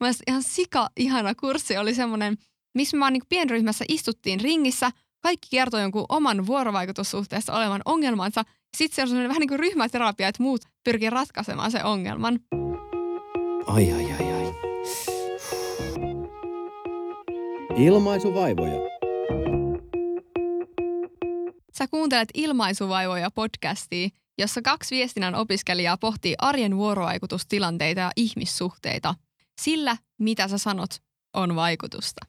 mielestä ihan sika ihana kurssi oli semmoinen, missä me vaan niin pienryhmässä istuttiin ringissä. Kaikki kertoi jonkun oman vuorovaikutussuhteessa olevan ongelmansa. Sitten se on semmoinen vähän niin kuin ryhmäterapia, että muut pyrkii ratkaisemaan se ongelman. Ai ai ai ai. Ilmaisuvaivoja. Sä kuuntelet Ilmaisuvaivoja podcastia, jossa kaksi viestinnän opiskelijaa pohtii arjen vuorovaikutustilanteita ja ihmissuhteita. Sillä, mitä sä sanot, on vaikutusta.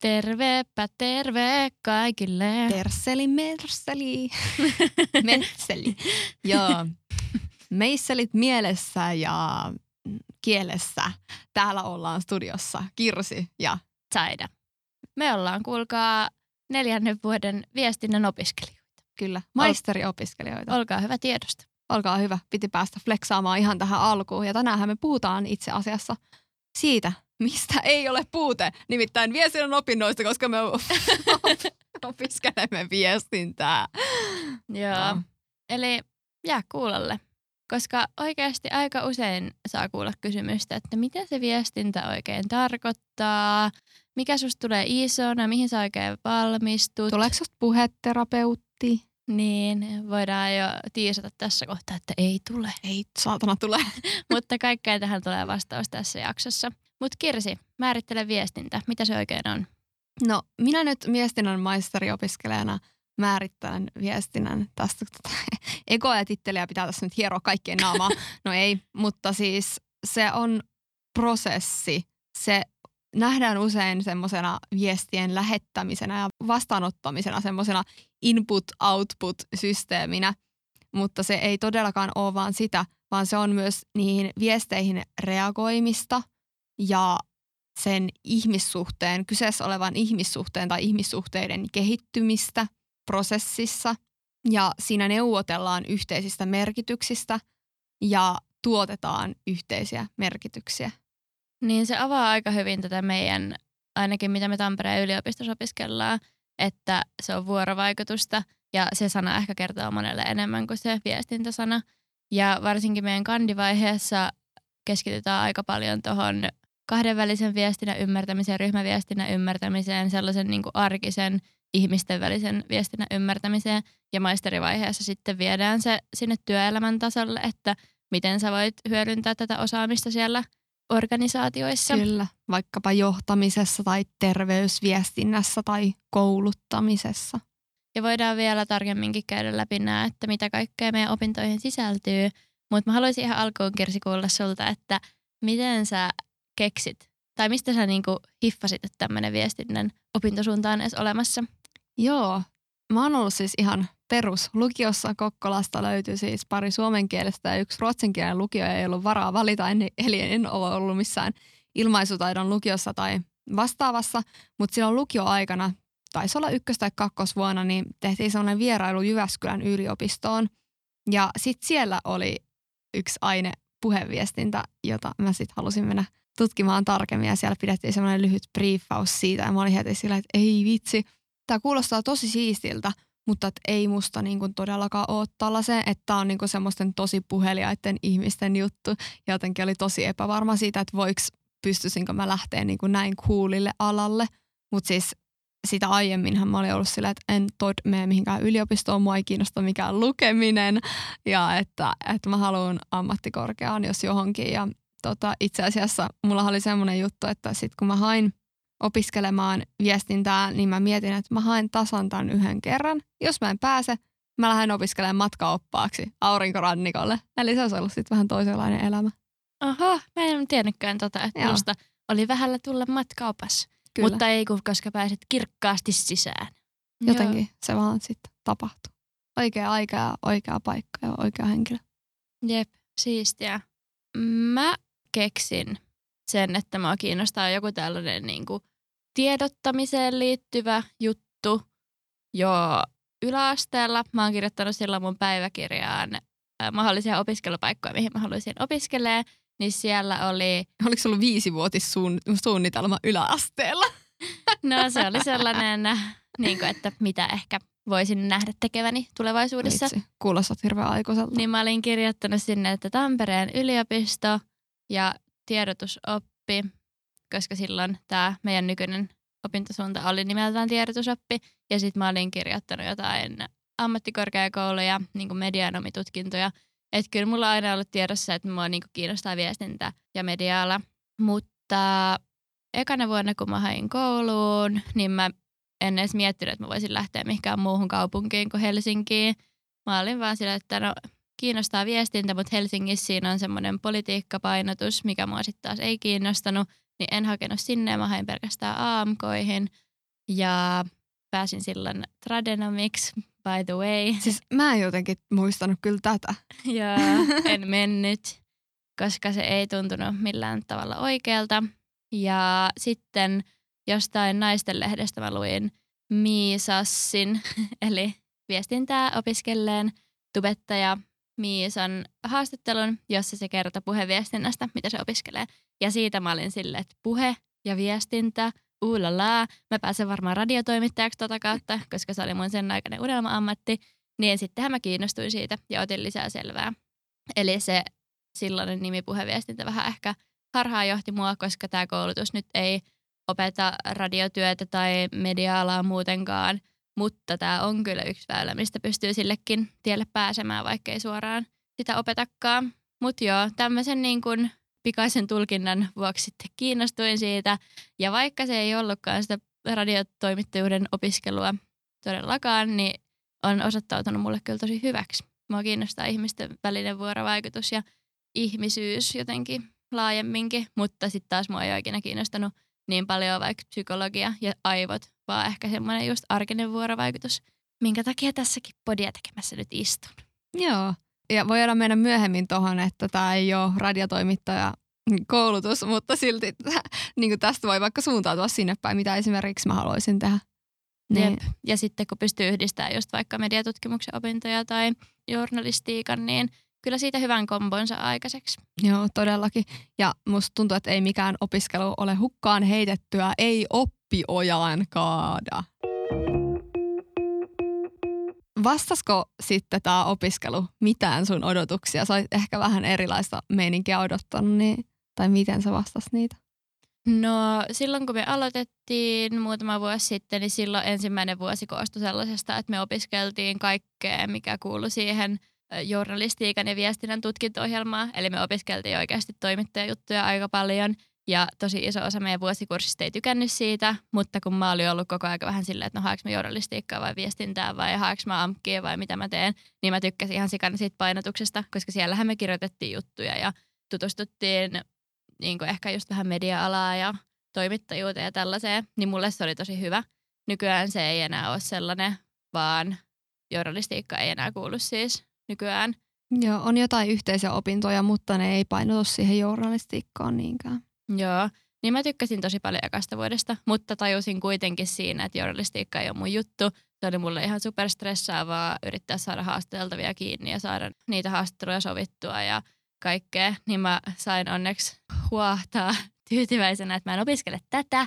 Tervepä terve kaikille. Terseli, merseli, metseli. Joo. Meisselit mielessä ja kielessä. Täällä ollaan studiossa Kirsi ja Saida. Me ollaan, kuulkaa, neljännen vuoden viestinnän opiskelijoita. kyllä maisteriopiskelijoita. Olkaa hyvä tiedosta. Olkaa hyvä, piti päästä fleksaamaan ihan tähän alkuun. Ja tänäänhän me puhutaan itse asiassa siitä, mistä ei ole puute, nimittäin viestinnän opinnoista, koska me opiskelemme viestintää. Joo. Joo. Eli jää kuulolle. Koska oikeasti aika usein saa kuulla kysymystä, että mitä se viestintä oikein tarkoittaa, mikä susta tulee isona, mihin sä oikein valmistut. Tuleeko susta puheterapeutti? Niin, voidaan jo tiisata tässä kohtaa, että ei tule. Ei, saatana tule. Mutta kaikkeen tähän tulee vastaus tässä jaksossa. Mutta Kirsi, määrittele viestintä. Mitä se oikein on? No, minä nyt viestinnän maisteriopiskelijana määrittelen viestinnän tästä. Tota, Ekoa ja titteliä pitää tässä nyt hieroa kaikkien naamaa. No ei, mutta siis se on prosessi. Se nähdään usein semmoisena viestien lähettämisenä ja vastaanottamisena, semmoisena input-output-systeeminä, mutta se ei todellakaan ole vaan sitä, vaan se on myös niihin viesteihin reagoimista ja sen ihmissuhteen, kyseessä olevan ihmissuhteen tai ihmissuhteiden kehittymistä prosessissa ja siinä neuvotellaan yhteisistä merkityksistä ja tuotetaan yhteisiä merkityksiä. Niin se avaa aika hyvin tätä meidän, ainakin mitä me Tampereen yliopistossa opiskellaan, että se on vuorovaikutusta ja se sana ehkä kertoo monelle enemmän kuin se viestintäsana. Ja varsinkin meidän kandivaiheessa keskitytään aika paljon tuohon kahdenvälisen viestinnän ymmärtämiseen, ryhmäviestinnän ymmärtämiseen, sellaisen niin kuin arkisen ihmisten välisen viestinnän ymmärtämiseen. Ja maisterivaiheessa sitten viedään se sinne työelämän tasolle, että miten sä voit hyödyntää tätä osaamista siellä organisaatioissa. Kyllä, vaikkapa johtamisessa tai terveysviestinnässä tai kouluttamisessa. Ja voidaan vielä tarkemminkin käydä läpi nämä, että mitä kaikkea meidän opintoihin sisältyy. Mutta mä haluaisin ihan alkuun Kirsi kuulla sulta, että miten sä keksit, tai mistä sä niinku hiffasit, että tämmöinen viestinnän opintosuunta on edes olemassa? Joo, mä oon ollut siis ihan perus. Lukiossa Kokkolasta löytyy siis pari suomenkielistä ja yksi ruotsinkielinen lukio ei ollut varaa valita, eli en ole ollut missään ilmaisutaidon lukiossa tai vastaavassa, mutta silloin lukioaikana, taisi olla ykkös- tai kakkosvuonna, niin tehtiin sellainen vierailu Jyväskylän yliopistoon. Ja sitten siellä oli yksi aine puheviestintä, jota mä sitten halusin mennä tutkimaan tarkemmin ja siellä pidettiin semmoinen lyhyt briefaus siitä ja mä olin heti sillä, että ei vitsi, tämä kuulostaa tosi siistiltä, mutta et ei musta niin kuin todellakaan ole tällaiseen, että tämä on niin kuin semmoisten tosi puheliaiden ihmisten juttu. Ja jotenkin oli tosi epävarma siitä, että voiko, pystyisinkö mä lähteä niin kuin näin kuulille alalle. Mutta siis sitä aiemminhan mä olin ollut sillä, että en tod mene mihinkään yliopistoon, mua ei kiinnosta mikään lukeminen ja että, että mä haluan ammattikorkeaan jos johonkin. Ja tota, itse asiassa mulla oli semmoinen juttu, että sitten kun mä hain opiskelemaan viestintää, niin mä mietin, että mä haen tasan tämän yhden kerran. Jos mä en pääse, mä lähden opiskelemaan matkaoppaaksi aurinkorannikolle. Eli se olisi ollut sitten vähän toisenlainen elämä. Aha, mä en tiennytkään tota, että Joo. oli vähällä tulla matkaopas. Kyllä. Mutta ei, kun koska pääset kirkkaasti sisään. Jotenkin Joo. se vaan sitten tapahtuu. Oikea aika ja oikea paikka ja oikea henkilö. Jep, siistiä. Mä keksin sen, että mua kiinnostaa joku tällainen niin kuin tiedottamiseen liittyvä juttu jo yläasteella. Mä oon kirjoittanut silloin mun päiväkirjaan äh, mahdollisia opiskelupaikkoja, mihin mä haluaisin opiskelemaan. Niin siellä oli, Oliko sulla viisivuotissuunnitelma yläasteella? no se oli sellainen, niin kuin, että mitä ehkä voisin nähdä tekeväni tulevaisuudessa. Vitsi, kuulostat hirveän aikuiselta. Niin mä olin kirjoittanut sinne, että Tampereen yliopisto ja tiedotusoppi, koska silloin tämä meidän nykyinen opintosuunta oli nimeltään tiedotusoppi. Ja sitten mä olin kirjoittanut jotain ammattikorkeakouluja, niin medianomitutkintoja. Että kyllä mulla on aina ollut tiedossa, että mua niin kiinnostaa viestintä ja mediaala. Mutta ekana vuonna, kun mä hain kouluun, niin mä en edes miettinyt, että mä voisin lähteä mihinkään muuhun kaupunkiin kuin Helsinkiin. Mä olin vaan sillä, että no kiinnostaa viestintä, mutta Helsingissä siinä on semmoinen politiikkapainotus, mikä mua sitten taas ei kiinnostanut, niin en hakenut sinne, mä hain pelkästään AMKihin ja pääsin silloin Tradenomics, by the way. Siis mä en jotenkin muistanut kyllä tätä. ja en mennyt, koska se ei tuntunut millään tavalla oikealta. Ja sitten jostain naisten lehdestä mä luin Miisassin, eli viestintää opiskelleen tubettaja Miisan haastattelun, jossa se kertoi puheviestinnästä, mitä se opiskelee. Ja siitä mä olin silleen, että puhe ja viestintä, uulala, mä pääsen varmaan radiotoimittajaksi tota kautta, koska se oli mun sen aikainen unelma-ammatti. Niin sittenhän mä kiinnostuin siitä ja otin lisää selvää. Eli se silloinen nimi puheviestintä vähän ehkä harhaan johti mua, koska tämä koulutus nyt ei opeta radiotyötä tai media-alaa muutenkaan – mutta tämä on kyllä yksi väylä, mistä pystyy sillekin tielle pääsemään, vaikka ei suoraan sitä opetakaan. Mutta joo, tämmöisen niin kuin pikaisen tulkinnan vuoksi sitten kiinnostuin siitä. Ja vaikka se ei ollutkaan sitä radiotoimittajuuden opiskelua todellakaan, niin on osoittautunut mulle kyllä tosi hyväksi. Mua kiinnostaa ihmisten välinen vuorovaikutus ja ihmisyys jotenkin laajemminkin, mutta sitten taas mua ei ole ikinä kiinnostanut niin paljon vaikka psykologia ja aivot, vaan ehkä semmoinen just arkinen vuorovaikutus, minkä takia tässäkin podia tekemässä nyt istun. Joo, ja voidaan mennä myöhemmin tuohon, että tämä ei ole radiotoimittaja koulutus, mutta silti niin tästä voi vaikka suuntautua sinne päin, mitä esimerkiksi mä haluaisin tehdä. Niin. Jep. Ja sitten kun pystyy yhdistämään just vaikka mediatutkimuksen opintoja tai journalistiikan, niin kyllä siitä hyvän kombonsa aikaiseksi. Joo, todellakin. Ja musta tuntuu, että ei mikään opiskelu ole hukkaan heitettyä, ei oppi ojaan kaada. Vastasko sitten tämä opiskelu mitään sun odotuksia? Sä ehkä vähän erilaista meininkiä odottanut, niin, tai miten sä vastas niitä? No silloin kun me aloitettiin muutama vuosi sitten, niin silloin ensimmäinen vuosi koostui sellaisesta, että me opiskeltiin kaikkea, mikä kuului siihen – journalistiikan ja viestinnän tutkinto-ohjelmaa, eli me opiskeltiin oikeasti toimittajajuttuja aika paljon, ja tosi iso osa meidän vuosikurssista ei tykännyt siitä, mutta kun mä olin ollut koko ajan vähän silleen, että no haeks mä journalistiikkaa vai viestintää vai haeks mä amkkia vai mitä mä teen, niin mä tykkäsin ihan sikana siitä painotuksesta, koska siellähän me kirjoitettiin juttuja ja tutustuttiin niin kuin ehkä just vähän media-alaa ja toimittajuuteen ja tällaiseen, niin mulle se oli tosi hyvä. Nykyään se ei enää ole sellainen, vaan journalistiikka ei enää kuulu siis nykyään. Joo, on jotain yhteisiä opintoja, mutta ne ei painotu siihen journalistiikkaan niinkään. Joo, niin mä tykkäsin tosi paljon ekasta vuodesta, mutta tajusin kuitenkin siinä, että journalistiikka ei ole mun juttu. Se oli mulle ihan superstressaavaa yrittää saada haastateltavia kiinni ja saada niitä haastatteluja sovittua ja kaikkea. Niin mä sain onneksi huahtaa tyytyväisenä, että mä en opiskele tätä.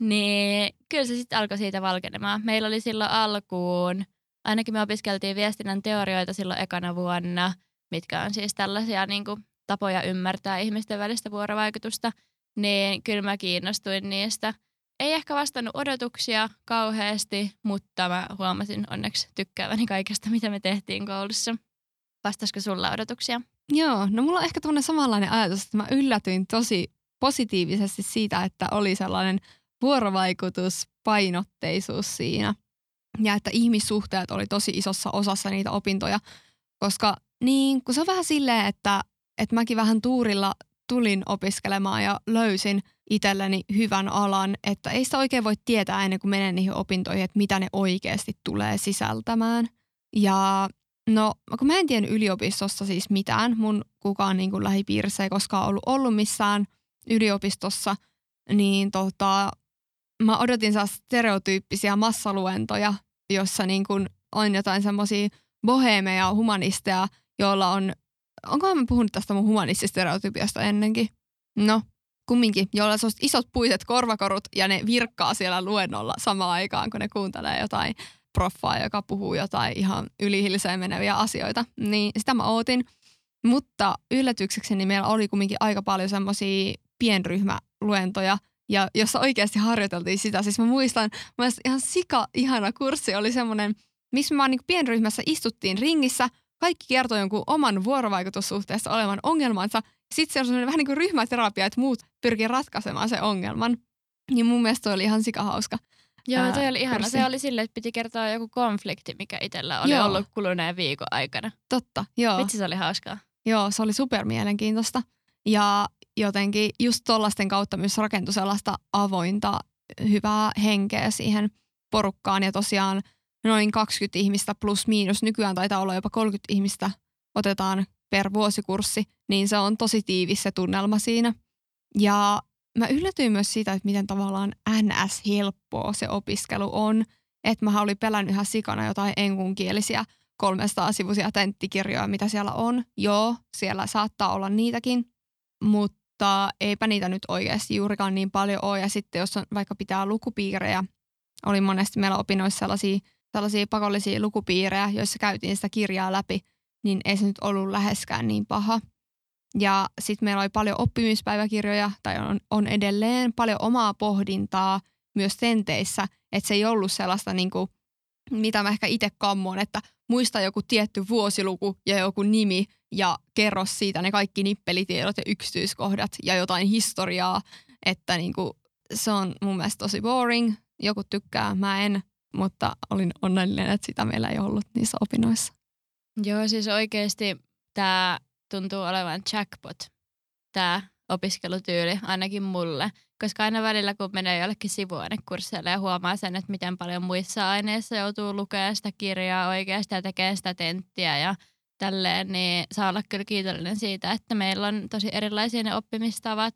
Niin kyllä se sitten alkoi siitä valkenemaan. Meillä oli silloin alkuun ainakin me opiskeltiin viestinnän teorioita silloin ekana vuonna, mitkä on siis tällaisia niin kuin, tapoja ymmärtää ihmisten välistä vuorovaikutusta, niin kyllä mä kiinnostuin niistä. Ei ehkä vastannut odotuksia kauheasti, mutta mä huomasin onneksi tykkääväni kaikesta, mitä me tehtiin koulussa. Vastasiko sulla odotuksia? Joo, no mulla on ehkä tuonne samanlainen ajatus, että mä yllätyin tosi positiivisesti siitä, että oli sellainen vuorovaikutuspainotteisuus siinä ja että ihmissuhteet oli tosi isossa osassa niitä opintoja, koska niin, kun se on vähän silleen, että, että mäkin vähän tuurilla tulin opiskelemaan ja löysin itselleni hyvän alan, että ei sitä oikein voi tietää ennen kuin menen niihin opintoihin, että mitä ne oikeasti tulee sisältämään. Ja no, kun mä en tiennyt yliopistossa siis mitään, mun kukaan niin kuin lähipiirissä ei koskaan ollut ollut missään yliopistossa, niin tota, mä odotin saa stereotyyppisiä massaluentoja, jossa niin kuin on jotain semmoisia bohemeja humanisteja, joilla on, onkohan mä puhunut tästä mun humanistisesta stereotypiasta ennenkin? No, kumminkin, joilla on isot puiset korvakorut ja ne virkkaa siellä luennolla samaan aikaan, kun ne kuuntelee jotain proffaa, joka puhuu jotain ihan ylihilseen meneviä asioita. Niin sitä mä ootin. Mutta yllätyksekseni meillä oli kumminkin aika paljon semmoisia pienryhmäluentoja, ja jossa oikeasti harjoiteltiin sitä. Siis mä muistan, mä ihan sika ihana kurssi oli semmoinen, missä me vaan niin pienryhmässä istuttiin ringissä, kaikki kertoi jonkun oman vuorovaikutussuhteessa olevan ongelmansa. Sitten se on semmoinen vähän niin kuin ryhmäterapia, että muut pyrkii ratkaisemaan sen ongelman. Niin mun mielestä oli ihan sikahauska. Joo, toi oli ihana. Se oli silleen, että piti kertoa joku konflikti, mikä itsellä oli joo. ollut kuluneen viikon aikana. Totta, joo. Vitsi, se oli hauskaa. Joo, se oli super mielenkiintoista. Ja jotenkin just tollasten kautta myös rakentui sellaista avointa, hyvää henkeä siihen porukkaan. Ja tosiaan noin 20 ihmistä plus miinus, nykyään taitaa olla jopa 30 ihmistä otetaan per vuosikurssi, niin se on tosi tiivis se tunnelma siinä. Ja mä yllätyin myös siitä, että miten tavallaan NS-helppoa se opiskelu on. Että mä olin pelännyt ihan sikana jotain enkunkielisiä 300-sivuisia tenttikirjoja, mitä siellä on. Joo, siellä saattaa olla niitäkin, mutta eipä niitä nyt oikeasti juurikaan niin paljon ole. Ja sitten jos on, vaikka pitää lukupiirejä, oli monesti meillä opinnoissa sellaisia, sellaisia pakollisia lukupiirejä, joissa käytiin sitä kirjaa läpi, niin ei se nyt ollut läheskään niin paha. Ja sitten meillä oli paljon oppimispäiväkirjoja, tai on, on edelleen paljon omaa pohdintaa myös tenteissä, että se ei ollut sellaista, niin kuin, mitä mä ehkä itse kammoon, että muista joku tietty vuosiluku ja joku nimi ja kerro siitä ne kaikki nippelitiedot ja yksityiskohdat ja jotain historiaa, että niin kuin, se on mun mielestä tosi boring. Joku tykkää, mä en, mutta olin onnellinen, että sitä meillä ei ollut niissä opinnoissa. Joo, siis oikeasti tämä tuntuu olevan jackpot, tämä opiskelutyyli, ainakin mulle. Koska aina välillä, kun menee jollekin sivuainekursseille ja huomaa sen, että miten paljon muissa aineissa joutuu lukemaan sitä kirjaa oikeasti ja tekee sitä tenttiä ja tälleen, niin saa olla kyllä kiitollinen siitä, että meillä on tosi erilaisia ne oppimistavat.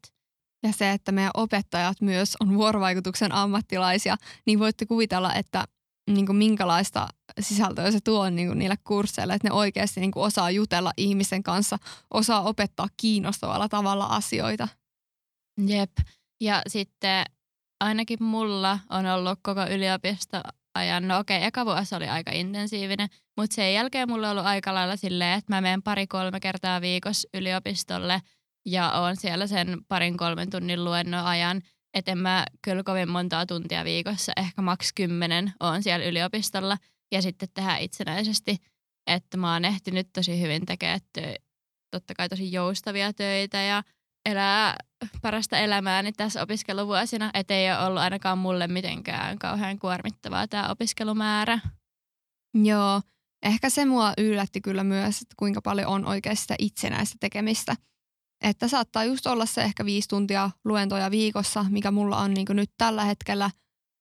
Ja se, että meidän opettajat myös on vuorovaikutuksen ammattilaisia, niin voitte kuvitella, että niin kuin minkälaista sisältöä se tuo niin kuin niille kursseille, että ne oikeasti niin kuin osaa jutella ihmisen kanssa, osaa opettaa kiinnostavalla tavalla asioita. Jep. Ja sitten ainakin mulla on ollut koko yliopisto ajan, no okei, eka vuosi oli aika intensiivinen, mutta sen jälkeen mulla on ollut aika lailla silleen, että mä menen pari-kolme kertaa viikossa yliopistolle ja oon siellä sen parin kolmen tunnin luennon ajan – että en mä kyllä kovin montaa tuntia viikossa, ehkä maks kymmenen on siellä yliopistolla ja sitten tehdä itsenäisesti. Että mä oon ehtinyt tosi hyvin tekemään tö- totta kai tosi joustavia töitä ja elää parasta elämääni tässä opiskeluvuosina, että ei ole ollut ainakaan mulle mitenkään kauhean kuormittavaa tämä opiskelumäärä. Joo, ehkä se mua yllätti kyllä myös, että kuinka paljon on oikeasti sitä itsenäistä tekemistä – että saattaa just olla se ehkä viisi tuntia luentoja viikossa, mikä mulla on niin nyt tällä hetkellä.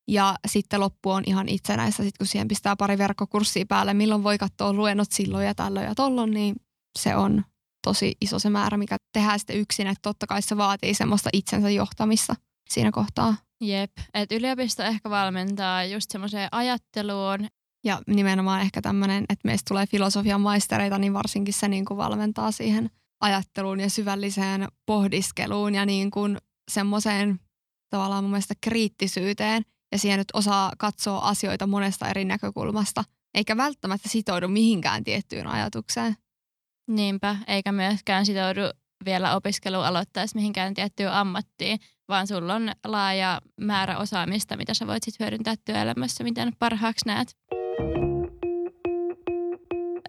Ja sitten loppu on ihan itsenäistä, sit kun siihen pistää pari verkkokurssia päälle, milloin voi katsoa luennot silloin ja tällöin ja tollon, niin se on tosi iso se määrä, mikä tehdään sitten yksin. Että totta kai se vaatii semmoista itsensä johtamista siinä kohtaa. Jep, että yliopisto ehkä valmentaa just semmoiseen ajatteluun. Ja nimenomaan ehkä tämmöinen, että meistä tulee filosofian maistereita, niin varsinkin se niin kuin valmentaa siihen – ajatteluun ja syvälliseen pohdiskeluun ja niin kuin semmoiseen tavallaan mun mielestä kriittisyyteen ja siihen, että osaa katsoa asioita monesta eri näkökulmasta, eikä välttämättä sitoudu mihinkään tiettyyn ajatukseen. Niinpä, eikä myöskään sitoudu vielä opiskelu aloittaisi mihinkään tiettyyn ammattiin, vaan sulla on laaja määrä osaamista, mitä sä voit sitten hyödyntää työelämässä, miten parhaaksi näet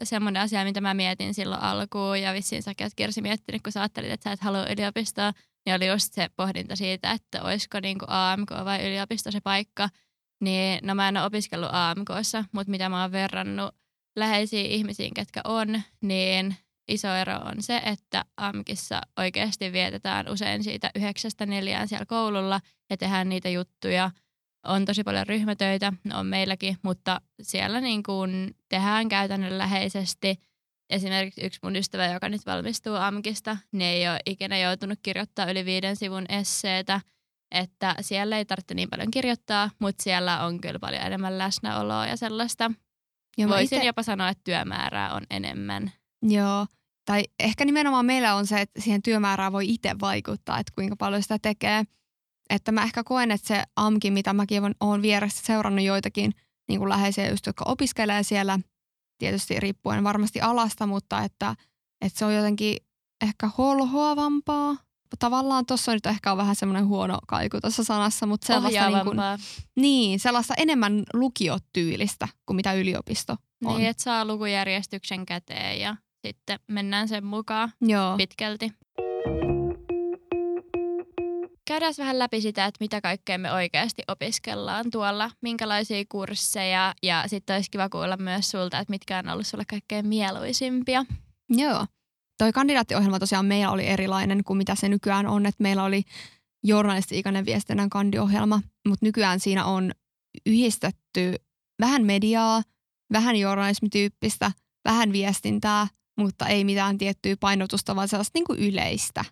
semmoinen asia, mitä mä mietin silloin alkuun ja vissiin säkin oot Kirsi miettinyt, kun sä ajattelit, että sä et halua yliopistoa, niin oli just se pohdinta siitä, että olisiko kuin AMK vai yliopisto se paikka. Niin no mä en ole opiskellut AMKssa, mutta mitä mä oon verrannut läheisiin ihmisiin, ketkä on, niin iso ero on se, että AMKissa oikeasti vietetään usein siitä yhdeksästä neljään siellä koululla ja tehdään niitä juttuja – on tosi paljon ryhmätöitä, on meilläkin, mutta siellä niin kuin tehdään käytännönläheisesti. Esimerkiksi yksi mun ystävä, joka nyt valmistuu AMKista, niin ei ole ikinä joutunut kirjoittaa yli viiden sivun esseetä, että siellä ei tarvitse niin paljon kirjoittaa, mutta siellä on kyllä paljon enemmän läsnäoloa ja sellaista. Ja Voisin ite... jopa sanoa, että työmäärää on enemmän. Joo, tai ehkä nimenomaan meillä on se, että siihen työmäärään voi itse vaikuttaa, että kuinka paljon sitä tekee – että mä ehkä koen, että se AMKI, mitä mäkin olen vieressä seurannut joitakin niin kuin läheisiä just, jotka opiskelee siellä, tietysti riippuen varmasti alasta, mutta että että se on jotenkin ehkä holhoavampaa. Tavallaan tuossa nyt ehkä on vähän semmoinen huono kaiku tuossa sanassa, mutta sellaista, niin, kuin, niin, sellaista enemmän lukiotyylistä kuin mitä yliopisto on. Niin, että saa lukujärjestyksen käteen ja sitten mennään sen mukaan Joo. pitkälti. Käydään vähän läpi sitä, että mitä kaikkea me oikeasti opiskellaan tuolla, minkälaisia kursseja ja sitten olisi kiva kuulla myös sulta, että mitkä on ollut sulle kaikkein mieluisimpia. Joo. Toi kandidaattiohjelma tosiaan meillä oli erilainen kuin mitä se nykyään on, että meillä oli journalisti-ikäinen viestinnän kandiohjelma, mutta nykyään siinä on yhdistetty vähän mediaa, vähän journalismityyppistä, vähän viestintää, mutta ei mitään tiettyä painotusta, vaan sellaista niin kuin yleistä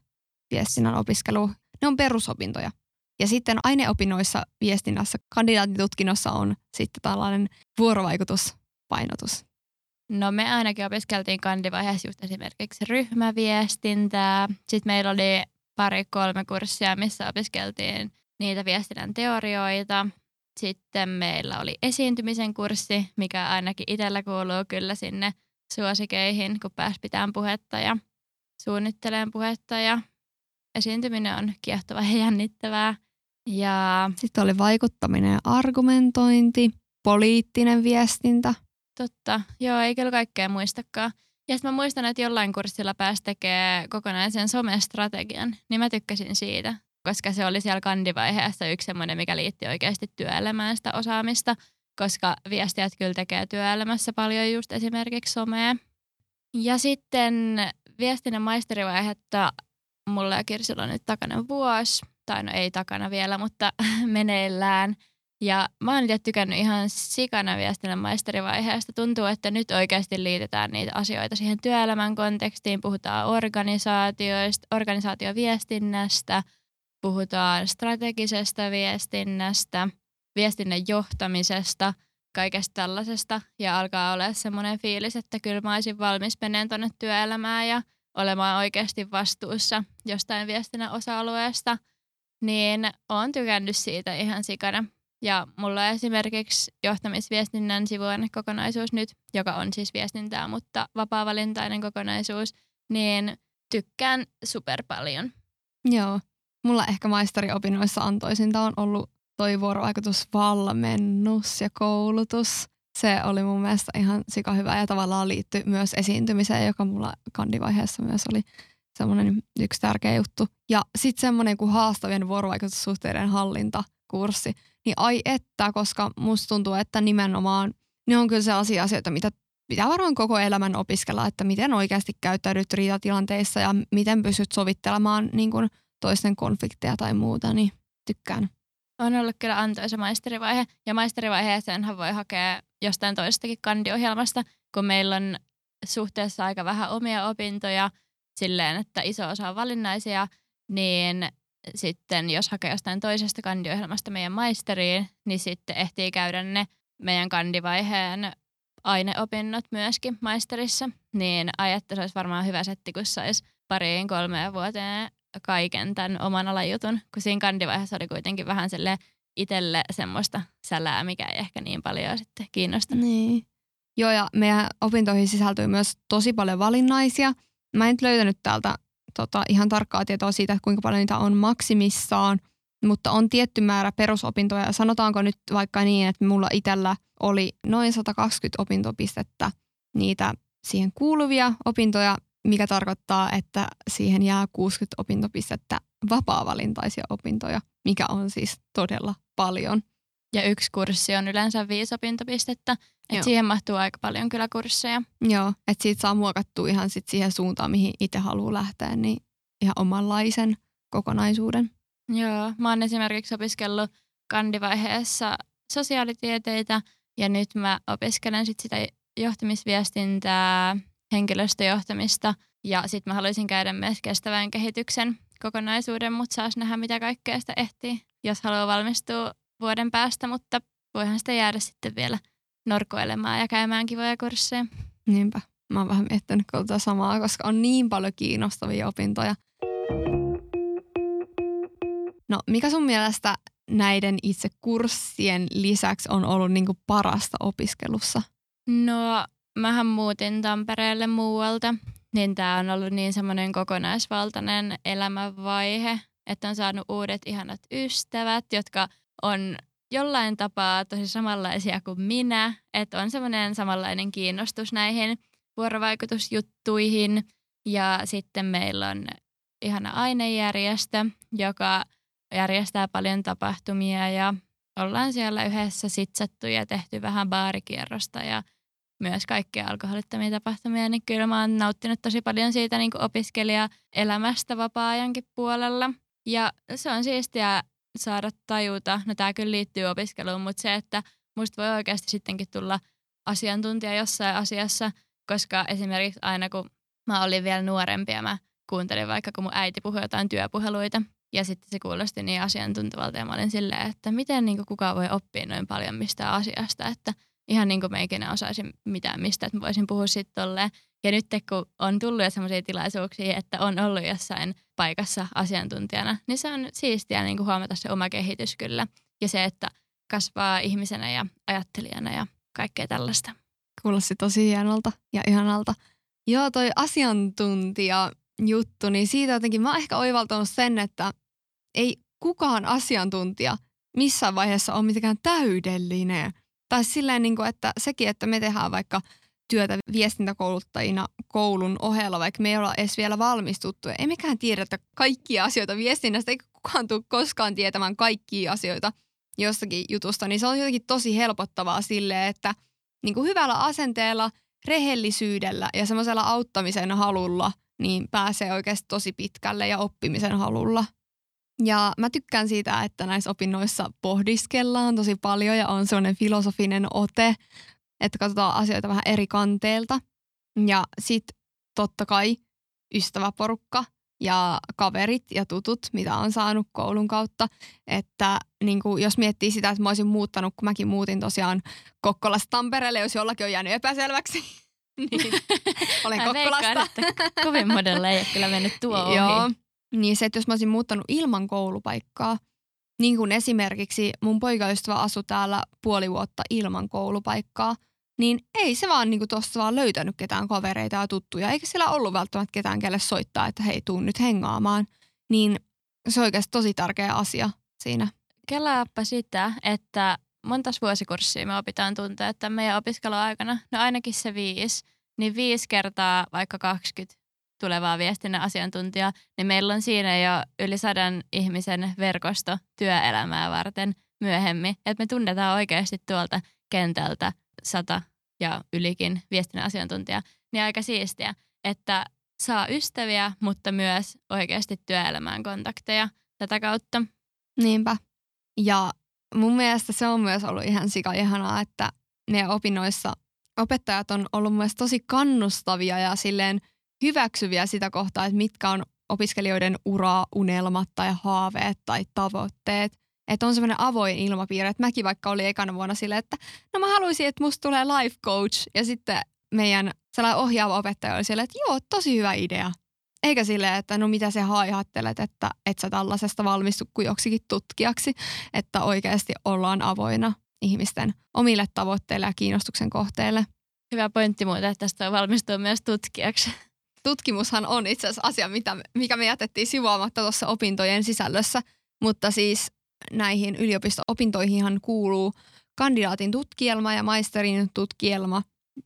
viestinnän opiskelua. Ne on perusopintoja. Ja sitten aineopinnoissa viestinnässä, kandidaatitutkinnossa on sitten tällainen vuorovaikutuspainotus. No me ainakin opiskeltiin kandivaiheessa just esimerkiksi ryhmäviestintää. Sitten meillä oli pari-kolme kurssia, missä opiskeltiin niitä viestinnän teorioita. Sitten meillä oli esiintymisen kurssi, mikä ainakin itsellä kuuluu kyllä sinne suosikeihin, kun pääsi pitämään puhetta ja suunnittelemaan puhetta ja esiintyminen on kiehtovaa ja jännittävää. Ja sitten oli vaikuttaminen ja argumentointi, poliittinen viestintä. Totta, joo, ei kyllä kaikkea muistakaan. Ja sitten mä muistan, että jollain kurssilla pääsi tekemään kokonaisen somestrategian, niin mä tykkäsin siitä, koska se oli siellä kandivaiheessa yksi semmoinen, mikä liitti oikeasti työelämään sitä osaamista, koska viestijät kyllä tekee työelämässä paljon just esimerkiksi somea. Ja sitten viestinnän maisterivaihetta mulla ja Kirsilla on nyt takana vuosi, tai no ei takana vielä, mutta meneillään. Ja mä oon itse tykännyt ihan sikana viestinnän maisterivaiheesta. Tuntuu, että nyt oikeasti liitetään niitä asioita siihen työelämän kontekstiin. Puhutaan organisaatioista, organisaatioviestinnästä, puhutaan strategisesta viestinnästä, viestinnän johtamisesta, kaikesta tällaisesta. Ja alkaa olla semmoinen fiilis, että kyllä mä olisin valmis menemään tuonne työelämään ja olemaan oikeasti vastuussa jostain viestinnän osa-alueesta. Niin oon tykännyt siitä ihan sikana. Ja mulla on esimerkiksi johtamisviestinnän sivuainekokonaisuus nyt, joka on siis viestintää, mutta vapaa-valintainen kokonaisuus, niin tykkään super paljon. Joo. Mulla ehkä maisteriopinnoissa antoisinta on ollut toi vuorovaikutusvalmennus ja koulutus. Se oli mun mielestä ihan sika hyvä ja tavallaan liittyi myös esiintymiseen, joka mulla kandivaiheessa myös oli semmoinen yksi tärkeä juttu. Ja sitten semmoinen kuin haastavien vuorovaikutussuhteiden hallintakurssi – niin ai että, koska musta tuntuu, että nimenomaan ne on kyllä sellaisia asioita, mitä pitää varmaan koko elämän opiskella, että miten oikeasti käyttäydyt riitatilanteissa ja miten pystyt sovittelemaan niin kuin toisten konflikteja tai muuta, niin tykkään. On ollut kyllä antoisa maisterivaihe ja maisterivaiheeseenhan voi hakea jostain toisestakin kandiohjelmasta, kun meillä on suhteessa aika vähän omia opintoja silleen, että iso osa on valinnaisia, niin sitten jos hakee jostain toisesta kandiohjelmasta meidän maisteriin, niin sitten ehtii käydä ne meidän kandivaiheen aineopinnot myöskin maisterissa. Niin että se olisi varmaan hyvä setti, kun saisi pariin kolmeen vuoteen kaiken tämän oman alajutun, kun siinä kandivaiheessa oli kuitenkin vähän sille itselle semmoista sälää, mikä ei ehkä niin paljon sitten kiinnosta. Niin. Joo, ja meidän opintoihin sisältyy myös tosi paljon valinnaisia. Mä en nyt löytänyt täältä tota, ihan tarkkaa tietoa siitä, kuinka paljon niitä on maksimissaan, mutta on tietty määrä perusopintoja. Sanotaanko nyt vaikka niin, että mulla itsellä oli noin 120 opintopistettä niitä siihen kuuluvia opintoja, mikä tarkoittaa, että siihen jää 60 opintopistettä vapaa-valintaisia opintoja, mikä on siis todella paljon. Ja yksi kurssi on yleensä viisi opintopistettä, että siihen mahtuu aika paljon kyllä kursseja. Joo, että siitä saa muokattua ihan sit siihen suuntaan, mihin itse haluaa lähteä, niin ihan omanlaisen kokonaisuuden. Joo, mä oon esimerkiksi opiskellut kandivaiheessa sosiaalitieteitä ja nyt mä opiskelen sit sitä johtamisviestintää, henkilöstöjohtamista ja sitten mä haluaisin käydä myös kestävän kehityksen kokonaisuuden, mutta saas nähdä mitä kaikkea sitä ehtii, jos haluaa valmistua vuoden päästä, mutta voihan sitä jäädä sitten vielä norkoilemaan ja käymään kivoja kursseja. Niinpä. Mä oon vähän miettinyt tätä samaa, koska on niin paljon kiinnostavia opintoja. No, mikä sun mielestä näiden itse kurssien lisäksi on ollut niinku parasta opiskelussa? No, mähän muutin Tampereelle muualta niin tämä on ollut niin semmoinen kokonaisvaltainen elämänvaihe, että on saanut uudet ihanat ystävät, jotka on jollain tapaa tosi samanlaisia kuin minä, että on semmoinen samanlainen kiinnostus näihin vuorovaikutusjuttuihin. Ja sitten meillä on ihana ainejärjestö, joka järjestää paljon tapahtumia ja ollaan siellä yhdessä sitsattu ja tehty vähän baarikierrosta ja myös kaikkia alkoholittomia tapahtumia, niin kyllä mä oon nauttinut tosi paljon siitä niin opiskelijaelämästä vapaa-ajankin puolella. Ja se on siistiä saada tajuta, no tämä kyllä liittyy opiskeluun, mutta se, että musta voi oikeasti sittenkin tulla asiantuntija jossain asiassa, koska esimerkiksi aina kun mä olin vielä nuorempi ja mä kuuntelin vaikka kun mun äiti puhui jotain työpuheluita ja sitten se kuulosti niin asiantuntevalta ja mä olin silleen, että miten niin kukaan voi oppia noin paljon mistä asiasta, että ihan niin kuin mä ikinä osaisin mitään mistä, että mä voisin puhua sitten tolleen. Ja nyt kun on tullut jo sellaisia tilaisuuksia, että on ollut jossain paikassa asiantuntijana, niin se on siistiä niin kuin huomata se oma kehitys kyllä. Ja se, että kasvaa ihmisenä ja ajattelijana ja kaikkea tällaista. Kuulosti tosi hienolta ja ihanalta. Joo, toi asiantuntija juttu, niin siitä jotenkin mä oon ehkä oivaltanut sen, että ei kukaan asiantuntija missään vaiheessa ole mitenkään täydellinen. Tai silleen, niin kuin, että sekin, että me tehdään vaikka työtä viestintäkouluttajina koulun ohella, vaikka me ei olla edes vielä valmistuttu. Ei mekään tiedetä kaikkia asioita viestinnästä, eikä kukaan tule koskaan tietämään kaikkia asioita jostakin jutusta, niin se on jotenkin tosi helpottavaa sille, että niin kuin hyvällä asenteella, rehellisyydellä ja semmoisella auttamisen halulla – niin pääsee oikeasti tosi pitkälle ja oppimisen halulla. Ja mä tykkään siitä, että näissä opinnoissa pohdiskellaan tosi paljon ja on sellainen filosofinen ote, että katsotaan asioita vähän eri kanteelta. Ja sitten totta kai ystäväporukka ja kaverit ja tutut, mitä on saanut koulun kautta. Että niin kuin, jos miettii sitä, että mä olisin muuttanut, kun mäkin muutin tosiaan Kokkolasta Tampereelle, jos jollakin on jäänyt epäselväksi, niin, olen Kokkolasta. Veikkaan, kovin modella ei ole kyllä mennyt tuo ohi. Joo, niin se, että jos mä olisin muuttanut ilman koulupaikkaa, niin kuin esimerkiksi mun poikaystävä asui täällä puoli vuotta ilman koulupaikkaa, niin ei se vaan niin tuossa vaan löytänyt ketään kavereita ja tuttuja, eikä sillä ollut välttämättä ketään, kelle soittaa, että hei, tuun nyt hengaamaan. Niin se on oikeasti tosi tärkeä asia siinä. Kelaappa sitä, että montas vuosikurssia me opitaan tuntea, että meidän opiskeluaikana, no ainakin se viisi, niin viisi kertaa vaikka 20 tulevaa viestinnän asiantuntijaa, niin meillä on siinä jo yli sadan ihmisen verkosto työelämää varten myöhemmin. Että me tunnetaan oikeasti tuolta kentältä sata ja ylikin viestinnän asiantuntijaa. Niin aika siistiä, että saa ystäviä, mutta myös oikeasti työelämään kontakteja tätä kautta. Niinpä. Ja mun mielestä se on myös ollut ihan sika ihanaa, että ne opinnoissa opettajat on ollut myös tosi kannustavia ja silleen hyväksyviä sitä kohtaa, että mitkä on opiskelijoiden ura, unelmat tai haaveet tai tavoitteet. Että on semmoinen avoin ilmapiiri, että mäkin vaikka oli ekana vuonna silleen, että no mä haluaisin, että musta tulee life coach. Ja sitten meidän sellainen ohjaava opettaja oli silleen, että joo, tosi hyvä idea. Eikä silleen, että no mitä sä haihattelet, että et sä tällaisesta valmistu kuin joksikin tutkijaksi, että oikeasti ollaan avoina ihmisten omille tavoitteille ja kiinnostuksen kohteille. Hyvä pointti muuten, että tästä valmistuu myös tutkijaksi. Tutkimushan on itse asiassa asia, mitä, mikä me jätettiin sivuamatta tuossa opintojen sisällössä, mutta siis näihin yliopisto-opintoihinhan kuuluu kandidaatin tutkielma ja maisterin tutkielma,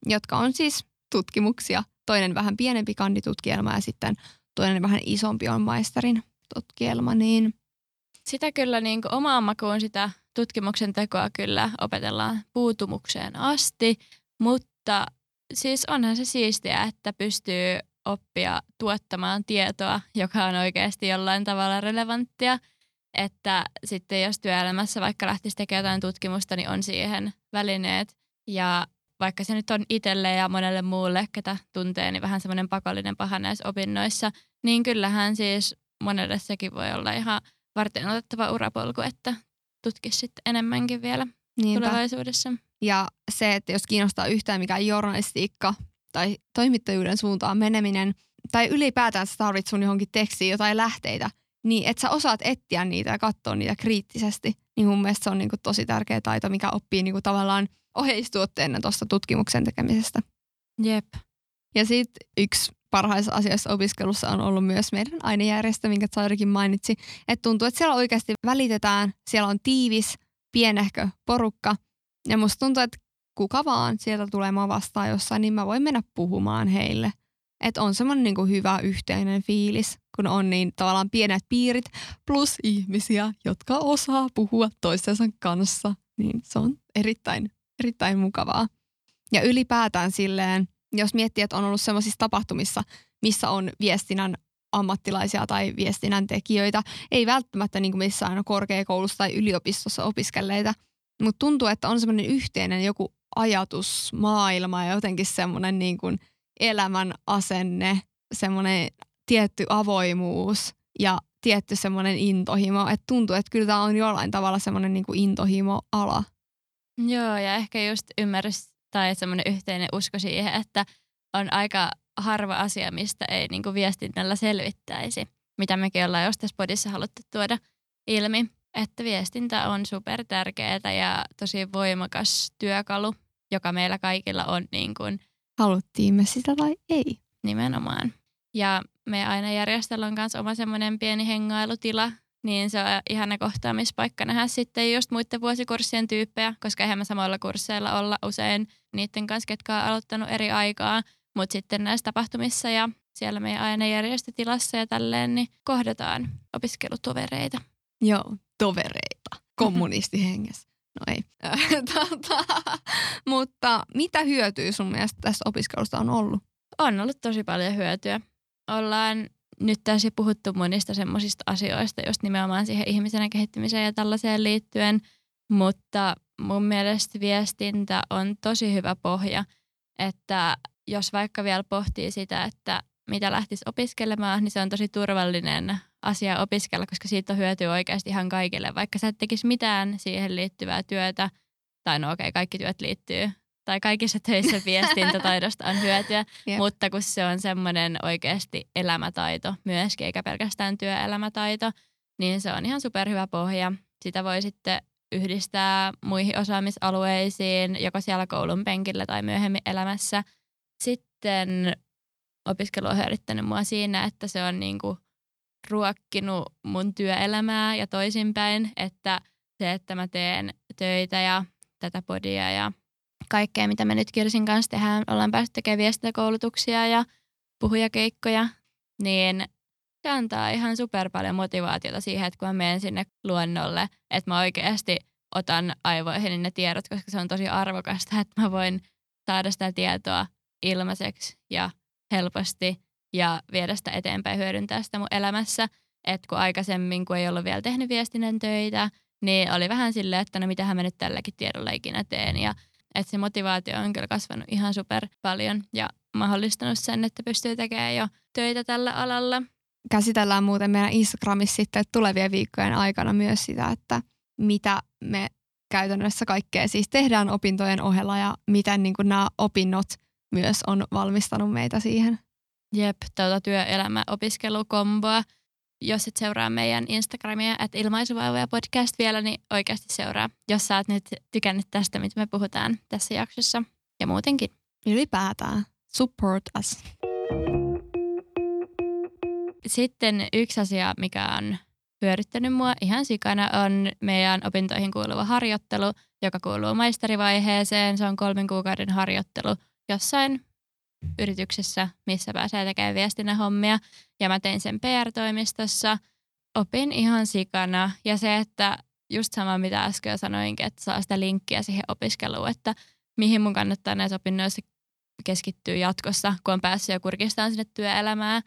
jotka on siis tutkimuksia. Toinen vähän pienempi kanditutkielma ja sitten toinen vähän isompi on maisterin tutkielma, niin sitä kyllä niin kuin omaan makuun sitä tutkimuksen tekoa kyllä opetellaan puutumukseen asti, mutta siis onhan se siistiä, että pystyy oppia tuottamaan tietoa, joka on oikeasti jollain tavalla relevanttia. Että sitten jos työelämässä vaikka lähtisi tekemään jotain tutkimusta, niin on siihen välineet. Ja vaikka se nyt on itselle ja monelle muulle, ketä tuntee, niin vähän semmoinen pakollinen paha näissä opinnoissa, niin kyllähän siis monelle sekin voi olla ihan varten otettava urapolku, että tutkisi sitten enemmänkin vielä Niinpä. tulevaisuudessa. Ja se, että jos kiinnostaa yhtään mikä journalistiikka tai toimittajuuden suuntaan meneminen, tai ylipäätään sä tarvitset sun johonkin tekstiin jotain lähteitä, niin että sä osaat etsiä niitä ja katsoa niitä kriittisesti, niin mun mielestä se on niinku tosi tärkeä taito, mikä oppii niinku tavallaan oheistuotteena tuosta tutkimuksen tekemisestä. Jep. Ja sitten yksi parhaissa asioissa opiskelussa on ollut myös meidän ainejärjestö, minkä Sairikin mainitsi. Että tuntuu, että siellä oikeasti välitetään, siellä on tiivis, pienehkö porukka. Ja musta tuntuu, että kuka vaan sieltä tulee mua vastaan jossain, niin mä voin mennä puhumaan heille. Että on semmoinen niin hyvä yhteinen fiilis, kun on niin tavallaan pienet piirit plus ihmisiä, jotka osaa puhua toistensa kanssa. Niin se on erittäin, erittäin mukavaa. Ja ylipäätään silleen, jos miettii, että on ollut semmoisissa tapahtumissa, missä on viestinnän ammattilaisia tai viestinnän tekijöitä, ei välttämättä niin kuin missään korkeakoulussa tai yliopistossa opiskelleita, mutta tuntuu, että on semmoinen yhteinen joku ajatusmaailma ja jotenkin semmoinen niin kuin elämän asenne, semmoinen tietty avoimuus ja tietty semmoinen intohimo. Että tuntuu, että kyllä tämä on jollain tavalla semmoinen niin intohimo-ala. Joo, ja ehkä just ymmärrys tai semmoinen yhteinen usko siihen, että on aika harva asia, mistä ei niin kuin viestinnällä selvittäisi, mitä mekin ollaan jos tässä podissa haluttu tuoda ilmi. Että viestintä on super tärkeää ja tosi voimakas työkalu, joka meillä kaikilla on niin kuin Haluttiin me sitä vai ei? Nimenomaan. Ja me aina järjestellään kanssa oma semmoinen pieni hengailutila, niin se on ihana kohtaamispaikka nähdä sitten just muiden vuosikurssien tyyppejä, koska eihän me samoilla kursseilla olla usein niiden kanssa, ketkä on aloittanut eri aikaa, mutta sitten näissä tapahtumissa ja siellä meidän ainejärjestötilassa ja tälleen, niin kohdataan opiskelutovereita. Joo, tovereita, kommunistihengessä. No ei. tota, mutta mitä hyötyä sun mielestä tästä opiskelusta on ollut? On ollut tosi paljon hyötyä. Ollaan nyt tässä puhuttu monista semmoisista asioista, just nimenomaan siihen ihmisenä kehittymiseen ja tällaiseen liittyen, mutta mun mielestä viestintä on tosi hyvä pohja, että jos vaikka vielä pohtii sitä, että mitä lähtisi opiskelemaan, niin se on tosi turvallinen asia opiskella, koska siitä on hyötyä oikeasti ihan kaikille. Vaikka sä et tekisi mitään siihen liittyvää työtä, tai no okei, okay, kaikki työt liittyy, tai kaikissa töissä viestintätaidosta on hyötyä, yep. mutta kun se on semmoinen oikeasti elämätaito myöskin, eikä pelkästään työelämätaito, niin se on ihan superhyvä pohja. Sitä voi sitten yhdistää muihin osaamisalueisiin, joko siellä koulun penkillä tai myöhemmin elämässä. Sitten opiskelu on hyödyttänyt mua siinä, että se on niinku ruokkinut mun työelämää ja toisinpäin, että se, että mä teen töitä ja tätä podia ja kaikkea, mitä me nyt Kirsin kanssa tehdään, ollaan päästy tekemään viestintäkoulutuksia ja puhujakeikkoja, niin se antaa ihan super paljon motivaatiota siihen, että kun mä menen sinne luonnolle, että mä oikeasti otan aivoihin ne tiedot, koska se on tosi arvokasta, että mä voin saada sitä tietoa ilmaiseksi ja helposti ja viedä sitä eteenpäin, hyödyntää sitä mun elämässä. Että kun aikaisemmin, kun ei ollut vielä tehnyt viestinnän töitä, niin oli vähän silleen, että no mitähän mä nyt tälläkin tiedolla ikinä teen. Ja että se motivaatio on kyllä kasvanut ihan super paljon ja mahdollistanut sen, että pystyy tekemään jo töitä tällä alalla. Käsitellään muuten meidän Instagramissa sitten tulevien viikkojen aikana myös sitä, että mitä me käytännössä kaikkea siis tehdään opintojen ohella ja miten niin nämä opinnot myös on valmistanut meitä siihen. Jep, tuota työelämä-opiskelukomboa. Jos et seuraa meidän Instagramia, että ilmaisuvaivoja podcast vielä, niin oikeasti seuraa, jos sä oot nyt tykännyt tästä, mitä me puhutaan tässä jaksossa ja muutenkin. Ylipäätään. Support us. Sitten yksi asia, mikä on hyödyttänyt mua ihan sikana, on meidän opintoihin kuuluva harjoittelu, joka kuuluu maisterivaiheeseen. Se on kolmen kuukauden harjoittelu jossain yrityksessä, missä pääsee tekemään viestinnän hommia. Ja mä tein sen PR-toimistossa. Opin ihan sikana. Ja se, että just sama mitä äsken sanoinkin, että saa sitä linkkiä siihen opiskeluun, että mihin mun kannattaa näissä opinnoissa keskittyä jatkossa, kun on päässyt jo kurkistamaan sinne työelämään.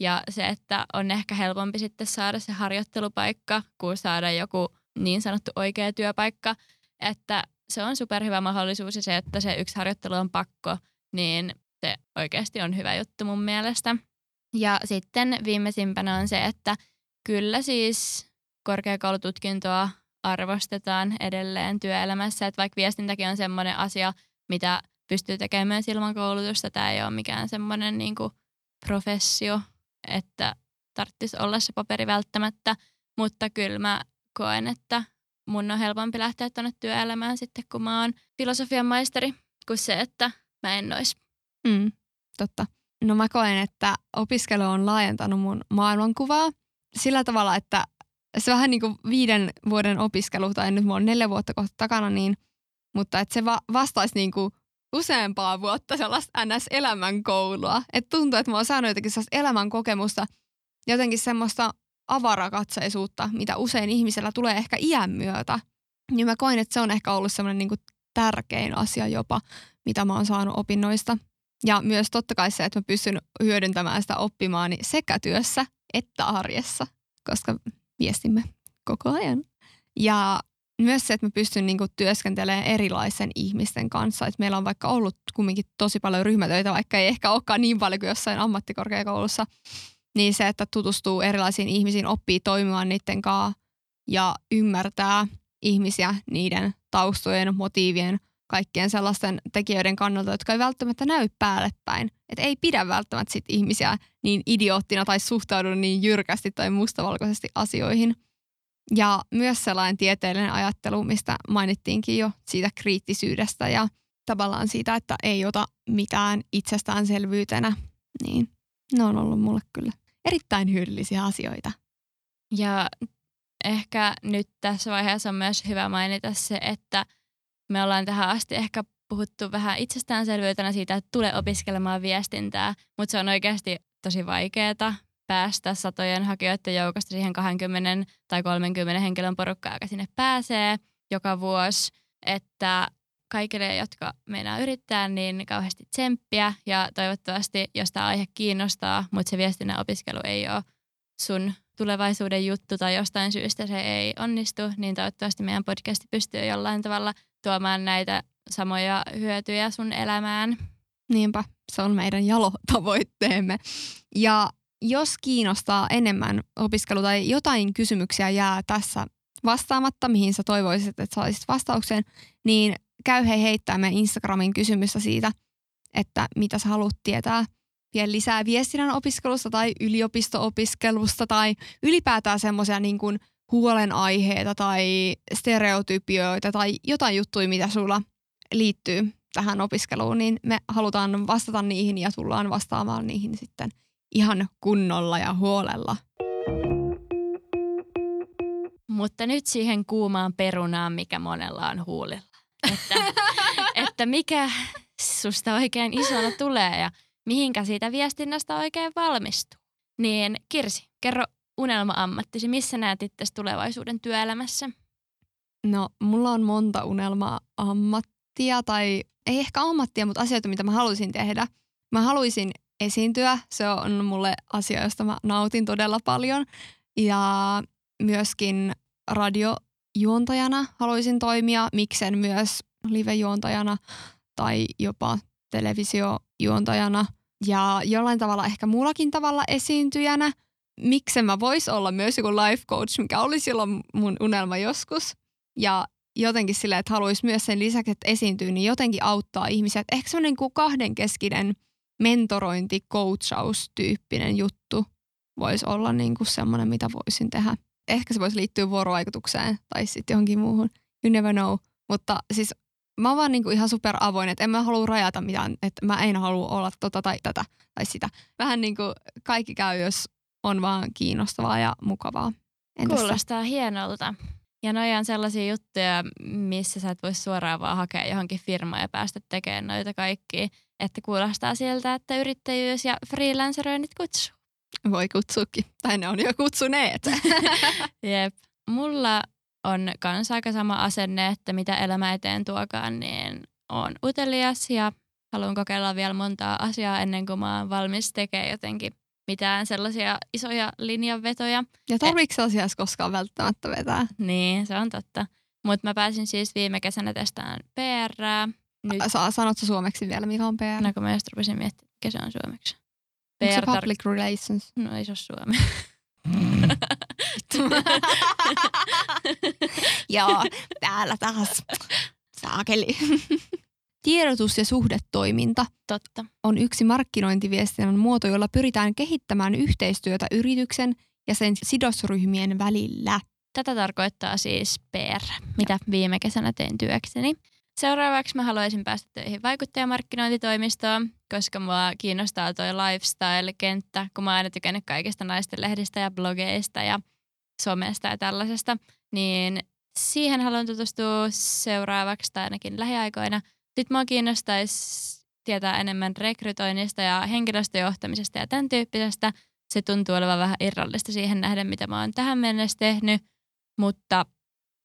Ja se, että on ehkä helpompi sitten saada se harjoittelupaikka, kuin saada joku niin sanottu oikea työpaikka. Että se on superhyvä mahdollisuus ja se, että se yksi harjoittelu on pakko, niin se oikeasti on hyvä juttu mun mielestä. Ja sitten viimeisimpänä on se, että kyllä siis korkeakoulututkintoa arvostetaan edelleen työelämässä, että vaikka viestintäkin on semmoinen asia, mitä pystyy tekemään myös ilman koulutusta, tämä ei ole mikään semmoinen niin professio, että tarvitsisi olla se paperi välttämättä, mutta kyllä mä koen, että mun on helpompi lähteä tuonne työelämään sitten, kun mä oon filosofian maisteri, kuin se, että mä en olisi Mm, totta. No mä koen, että opiskelu on laajentanut mun maailmankuvaa sillä tavalla, että se vähän niin kuin viiden vuoden opiskelu, tai nyt mulla on neljä vuotta kohta takana, niin, mutta että se va- vastaisi niin kuin useampaa vuotta sellaista NS-elämänkoulua. Että tuntuu, että mä oon saanut jotenkin sellaista elämän kokemusta, jotenkin semmoista avarakatseisuutta, mitä usein ihmisellä tulee ehkä iän myötä. Niin mä koin, että se on ehkä ollut semmoinen niin tärkein asia jopa, mitä mä oon saanut opinnoista. Ja myös totta kai se, että mä pystyn hyödyntämään sitä oppimaani sekä työssä että arjessa, koska viestimme koko ajan. Ja myös se, että mä pystyn niinku työskentelemään erilaisen ihmisten kanssa. Et meillä on vaikka ollut kumminkin tosi paljon ryhmätöitä, vaikka ei ehkä olekaan niin paljon kuin jossain ammattikorkeakoulussa. Niin se, että tutustuu erilaisiin ihmisiin, oppii toimimaan niiden kanssa ja ymmärtää ihmisiä niiden taustojen, motiivien, kaikkien sellaisten tekijöiden kannalta, jotka ei välttämättä näy päälle päin. Et ei pidä välttämättä sit ihmisiä niin idioottina tai suhtaudu niin jyrkästi tai mustavalkoisesti asioihin. Ja myös sellainen tieteellinen ajattelu, mistä mainittiinkin jo siitä kriittisyydestä ja tavallaan siitä, että ei ota mitään itsestäänselvyytenä. Niin ne on ollut mulle kyllä erittäin hyödyllisiä asioita. Ja ehkä nyt tässä vaiheessa on myös hyvä mainita se, että me ollaan tähän asti ehkä puhuttu vähän itsestäänselvyytenä siitä, että tulee opiskelemaan viestintää, mutta se on oikeasti tosi vaikeaa päästä satojen hakijoiden joukosta siihen 20 tai 30 henkilön porukkaan, joka sinne pääsee joka vuosi, että kaikille, jotka meinaa yrittää, niin kauheasti tsemppiä ja toivottavasti, jos tämä aihe kiinnostaa, mutta se viestinnän opiskelu ei ole sun tulevaisuuden juttu tai jostain syystä se ei onnistu, niin toivottavasti meidän podcasti pystyy jollain tavalla tuomaan näitä samoja hyötyjä sun elämään. Niinpä, se on meidän jalotavoitteemme. Ja jos kiinnostaa enemmän opiskelu tai jotain kysymyksiä jää tässä vastaamatta, mihin sä toivoisit, että saisit vastauksen, niin käy hei heittää meidän Instagramin kysymystä siitä, että mitä sä haluat tietää vielä lisää viestinnän opiskelusta tai yliopisto-opiskelusta tai ylipäätään semmoisia niin kuin huolenaiheita tai stereotypioita tai jotain juttuja, mitä sulla liittyy tähän opiskeluun, niin me halutaan vastata niihin ja tullaan vastaamaan niihin sitten ihan kunnolla ja huolella. Mutta nyt siihen kuumaan perunaan, mikä monella on huulilla. Että, että mikä susta oikein isona tulee ja mihinkä siitä viestinnästä oikein valmistuu. Niin Kirsi, kerro unelma-ammattisi. Missä näet itse tulevaisuuden työelämässä? No, mulla on monta unelma-ammattia tai ei ehkä ammattia, mutta asioita, mitä mä haluaisin tehdä. Mä haluaisin esiintyä. Se on mulle asia, josta mä nautin todella paljon. Ja myöskin radiojuontajana haluaisin toimia, miksen myös live-juontajana tai jopa televisiojuontajana ja jollain tavalla ehkä muullakin tavalla esiintyjänä. Miksen mä vois olla myös joku life coach, mikä oli silloin mun unelma joskus. Ja jotenkin silleen, että haluaisi myös sen lisäksi, että esiintyy, niin jotenkin auttaa ihmisiä. Et ehkä semmoinen kuin kahdenkeskinen mentorointi, coachaus-tyyppinen juttu voisi olla niin kuin semmoinen, mitä voisin tehdä. Ehkä se voisi liittyä vuorovaikutukseen tai sitten johonkin muuhun. You never know. Mutta siis mä oon vaan niinku ihan super avoin, että en mä halua rajata mitään, että mä en halua olla tota tai tätä tai sitä. Vähän niin kuin kaikki käy, jos on vaan kiinnostavaa ja mukavaa. Entäs Kuulostaa sä? hienolta. Ja noi on sellaisia juttuja, missä sä et voi suoraan vaan hakea johonkin firmaan ja päästä tekemään noita kaikki. Että kuulostaa siltä, että yrittäjyys ja freelanceroinnit kutsuu. Voi kutsuukin. Tai ne on jo kutsuneet. Jep. Mulla on kans aika sama asenne, että mitä elämä eteen tuokaan, niin on utelias ja haluan kokeilla vielä montaa asiaa ennen kuin mä oon valmis tekemään jotenkin mitään sellaisia isoja linjanvetoja. Ja tarvitsetko asiassa koskaan välttämättä vetää? Niin, se on totta. Mutta mä pääsin siis viime kesänä testaan PR. Nyt... Sa- sanotko suomeksi vielä, mikä on PR? No kun mä just rupesin miettimään, mikä se on suomeksi. PR Onko se public relations? No ei se ole suomi. Joo, täällä taas. Saakeli. Tiedotus- ja suhdetoiminta Totta. on yksi markkinointiviestinnän muoto, jolla pyritään kehittämään yhteistyötä yrityksen ja sen sidosryhmien välillä. Tätä tarkoittaa siis PR, mitä viime kesänä tein työkseni. Seuraavaksi mä haluaisin päästä töihin vaikuttajamarkkinointitoimistoon, koska mua kiinnostaa toi lifestyle-kenttä, kun mä oon aina tykännyt kaikista naisten lehdistä ja blogeista ja somesta ja tällaisesta, niin siihen haluan tutustua seuraavaksi tai ainakin lähiaikoina. Sitten mua kiinnostaisi tietää enemmän rekrytoinnista ja henkilöstöjohtamisesta ja tämän tyyppisestä. Se tuntuu olevan vähän irrallista siihen nähden, mitä mä oon tähän mennessä tehnyt, mutta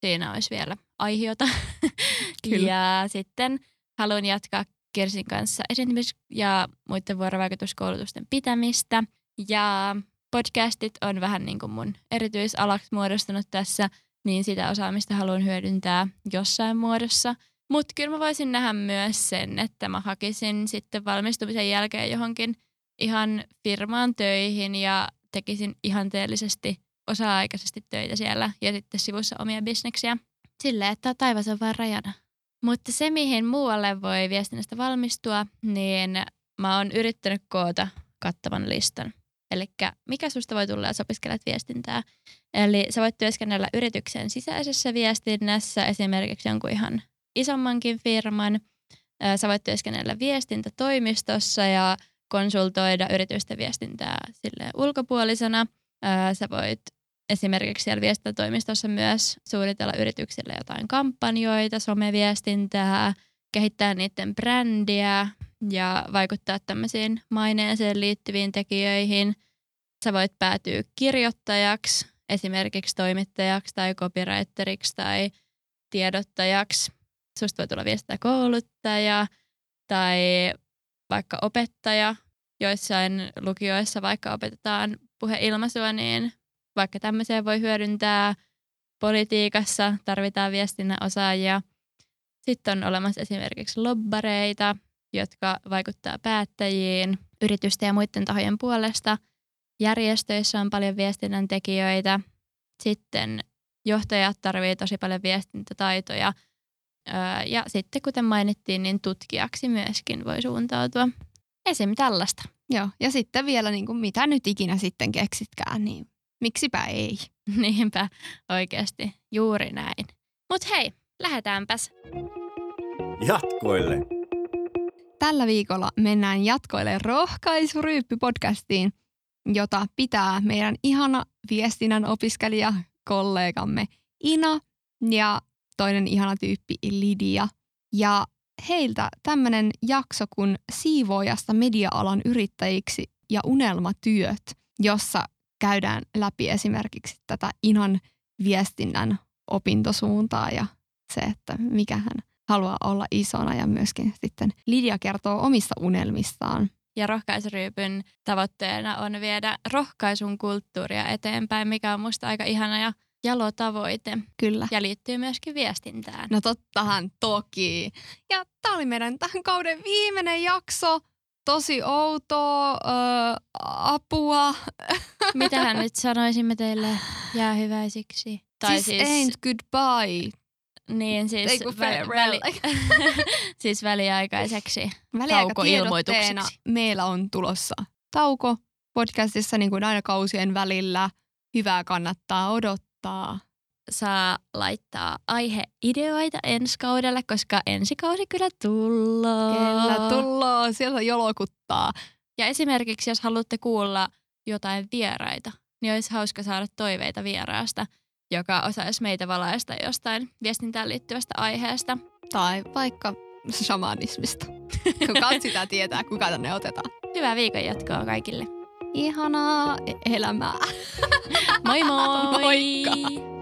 siinä olisi vielä aihiota. Kyllä. ja sitten haluan jatkaa Kirsin kanssa esiintymis- ja muiden vuorovaikutuskoulutusten pitämistä. Ja podcastit on vähän niin kuin mun erityisalaksi muodostunut tässä, niin sitä osaamista haluan hyödyntää jossain muodossa. Mutta kyllä mä voisin nähdä myös sen, että mä hakisin sitten valmistumisen jälkeen johonkin ihan firmaan töihin ja tekisin ihanteellisesti osa-aikaisesti töitä siellä ja sitten sivussa omia bisneksiä. Silleen, että taivas on vaan rajana. Mutta se, mihin muualle voi viestinnästä valmistua, niin mä oon yrittänyt koota kattavan listan. Eli mikä susta voi tulla, jos opiskelet viestintää? Eli sä voit työskennellä yrityksen sisäisessä viestinnässä, esimerkiksi jonkun ihan isommankin firman. Sä voit työskennellä viestintätoimistossa ja konsultoida yritysten viestintää sille ulkopuolisena. Sä voit esimerkiksi siellä viestintätoimistossa myös suunnitella yrityksille jotain kampanjoita, someviestintää, kehittää niiden brändiä ja vaikuttaa tämmöisiin maineeseen liittyviin tekijöihin. Sä voit päätyä kirjoittajaksi, esimerkiksi toimittajaksi tai copywriteriksi tai tiedottajaksi. Susta voi tulla viestintäkouluttaja tai vaikka opettaja. Joissain lukioissa vaikka opetetaan puheilmaisua, niin vaikka tämmöiseen voi hyödyntää. Politiikassa tarvitaan viestinnän osaajia. Sitten on olemassa esimerkiksi lobbareita, jotka vaikuttaa päättäjiin, yritysten ja muiden tahojen puolesta. Järjestöissä on paljon viestinnän tekijöitä. Sitten johtajat tarvitsevat tosi paljon viestintätaitoja. Ja sitten kuten mainittiin, niin tutkijaksi myöskin voi suuntautua. Esim. tällaista. Joo, ja sitten vielä niin kuin mitä nyt ikinä sitten keksitkään, niin miksipä ei. Niinpä, oikeasti. Juuri näin. Mut hei, lähdetäänpäs. Jatkoille. Tällä viikolla mennään jatkoille rohkaisuryyppy-podcastiin, jota pitää meidän ihana viestinnän opiskelija kollegamme Ina ja toinen ihana tyyppi Lidia. Ja heiltä tämmöinen jakso kuin siivoojasta media-alan yrittäjiksi ja unelmatyöt, jossa käydään läpi esimerkiksi tätä Inan viestinnän opintosuuntaa ja se, että mikä hän haluaa olla isona ja myöskin sitten Lidia kertoo omista unelmistaan. Ja rohkaisuryypyn tavoitteena on viedä rohkaisun kulttuuria eteenpäin, mikä on musta aika ihana ja jalo tavoite. Kyllä. Ja liittyy myöskin viestintään. No tottahan toki. Ja tämä oli meidän tämän kauden viimeinen jakso. Tosi outoa, äh, apua. Mitähän nyt sanoisimme teille jäähyväisiksi? Tai siis, siis ain't goodbye. Niin, siis, Ei kun farewell. siis väliaikaiseksi taukoilmoituksiksi. meillä on tulossa tauko podcastissa niin kuin aina kausien välillä. Hyvää kannattaa odottaa. Saa laittaa aiheideoita ensi kaudelle, koska ensi kausi kyllä tulloo. Kyllä tulloo, sieltä jolokuttaa. Ja esimerkiksi jos haluatte kuulla jotain vieraita, niin olisi hauska saada toiveita vieraasta, joka osaisi meitä valaista jostain viestintään liittyvästä aiheesta. Tai vaikka shamanismista. Kuka sitä tietää, kuka tänne otetaan. Hyvää viikon jatkoa kaikille. Ihanaa e- elämää. Moi moi! Moikka!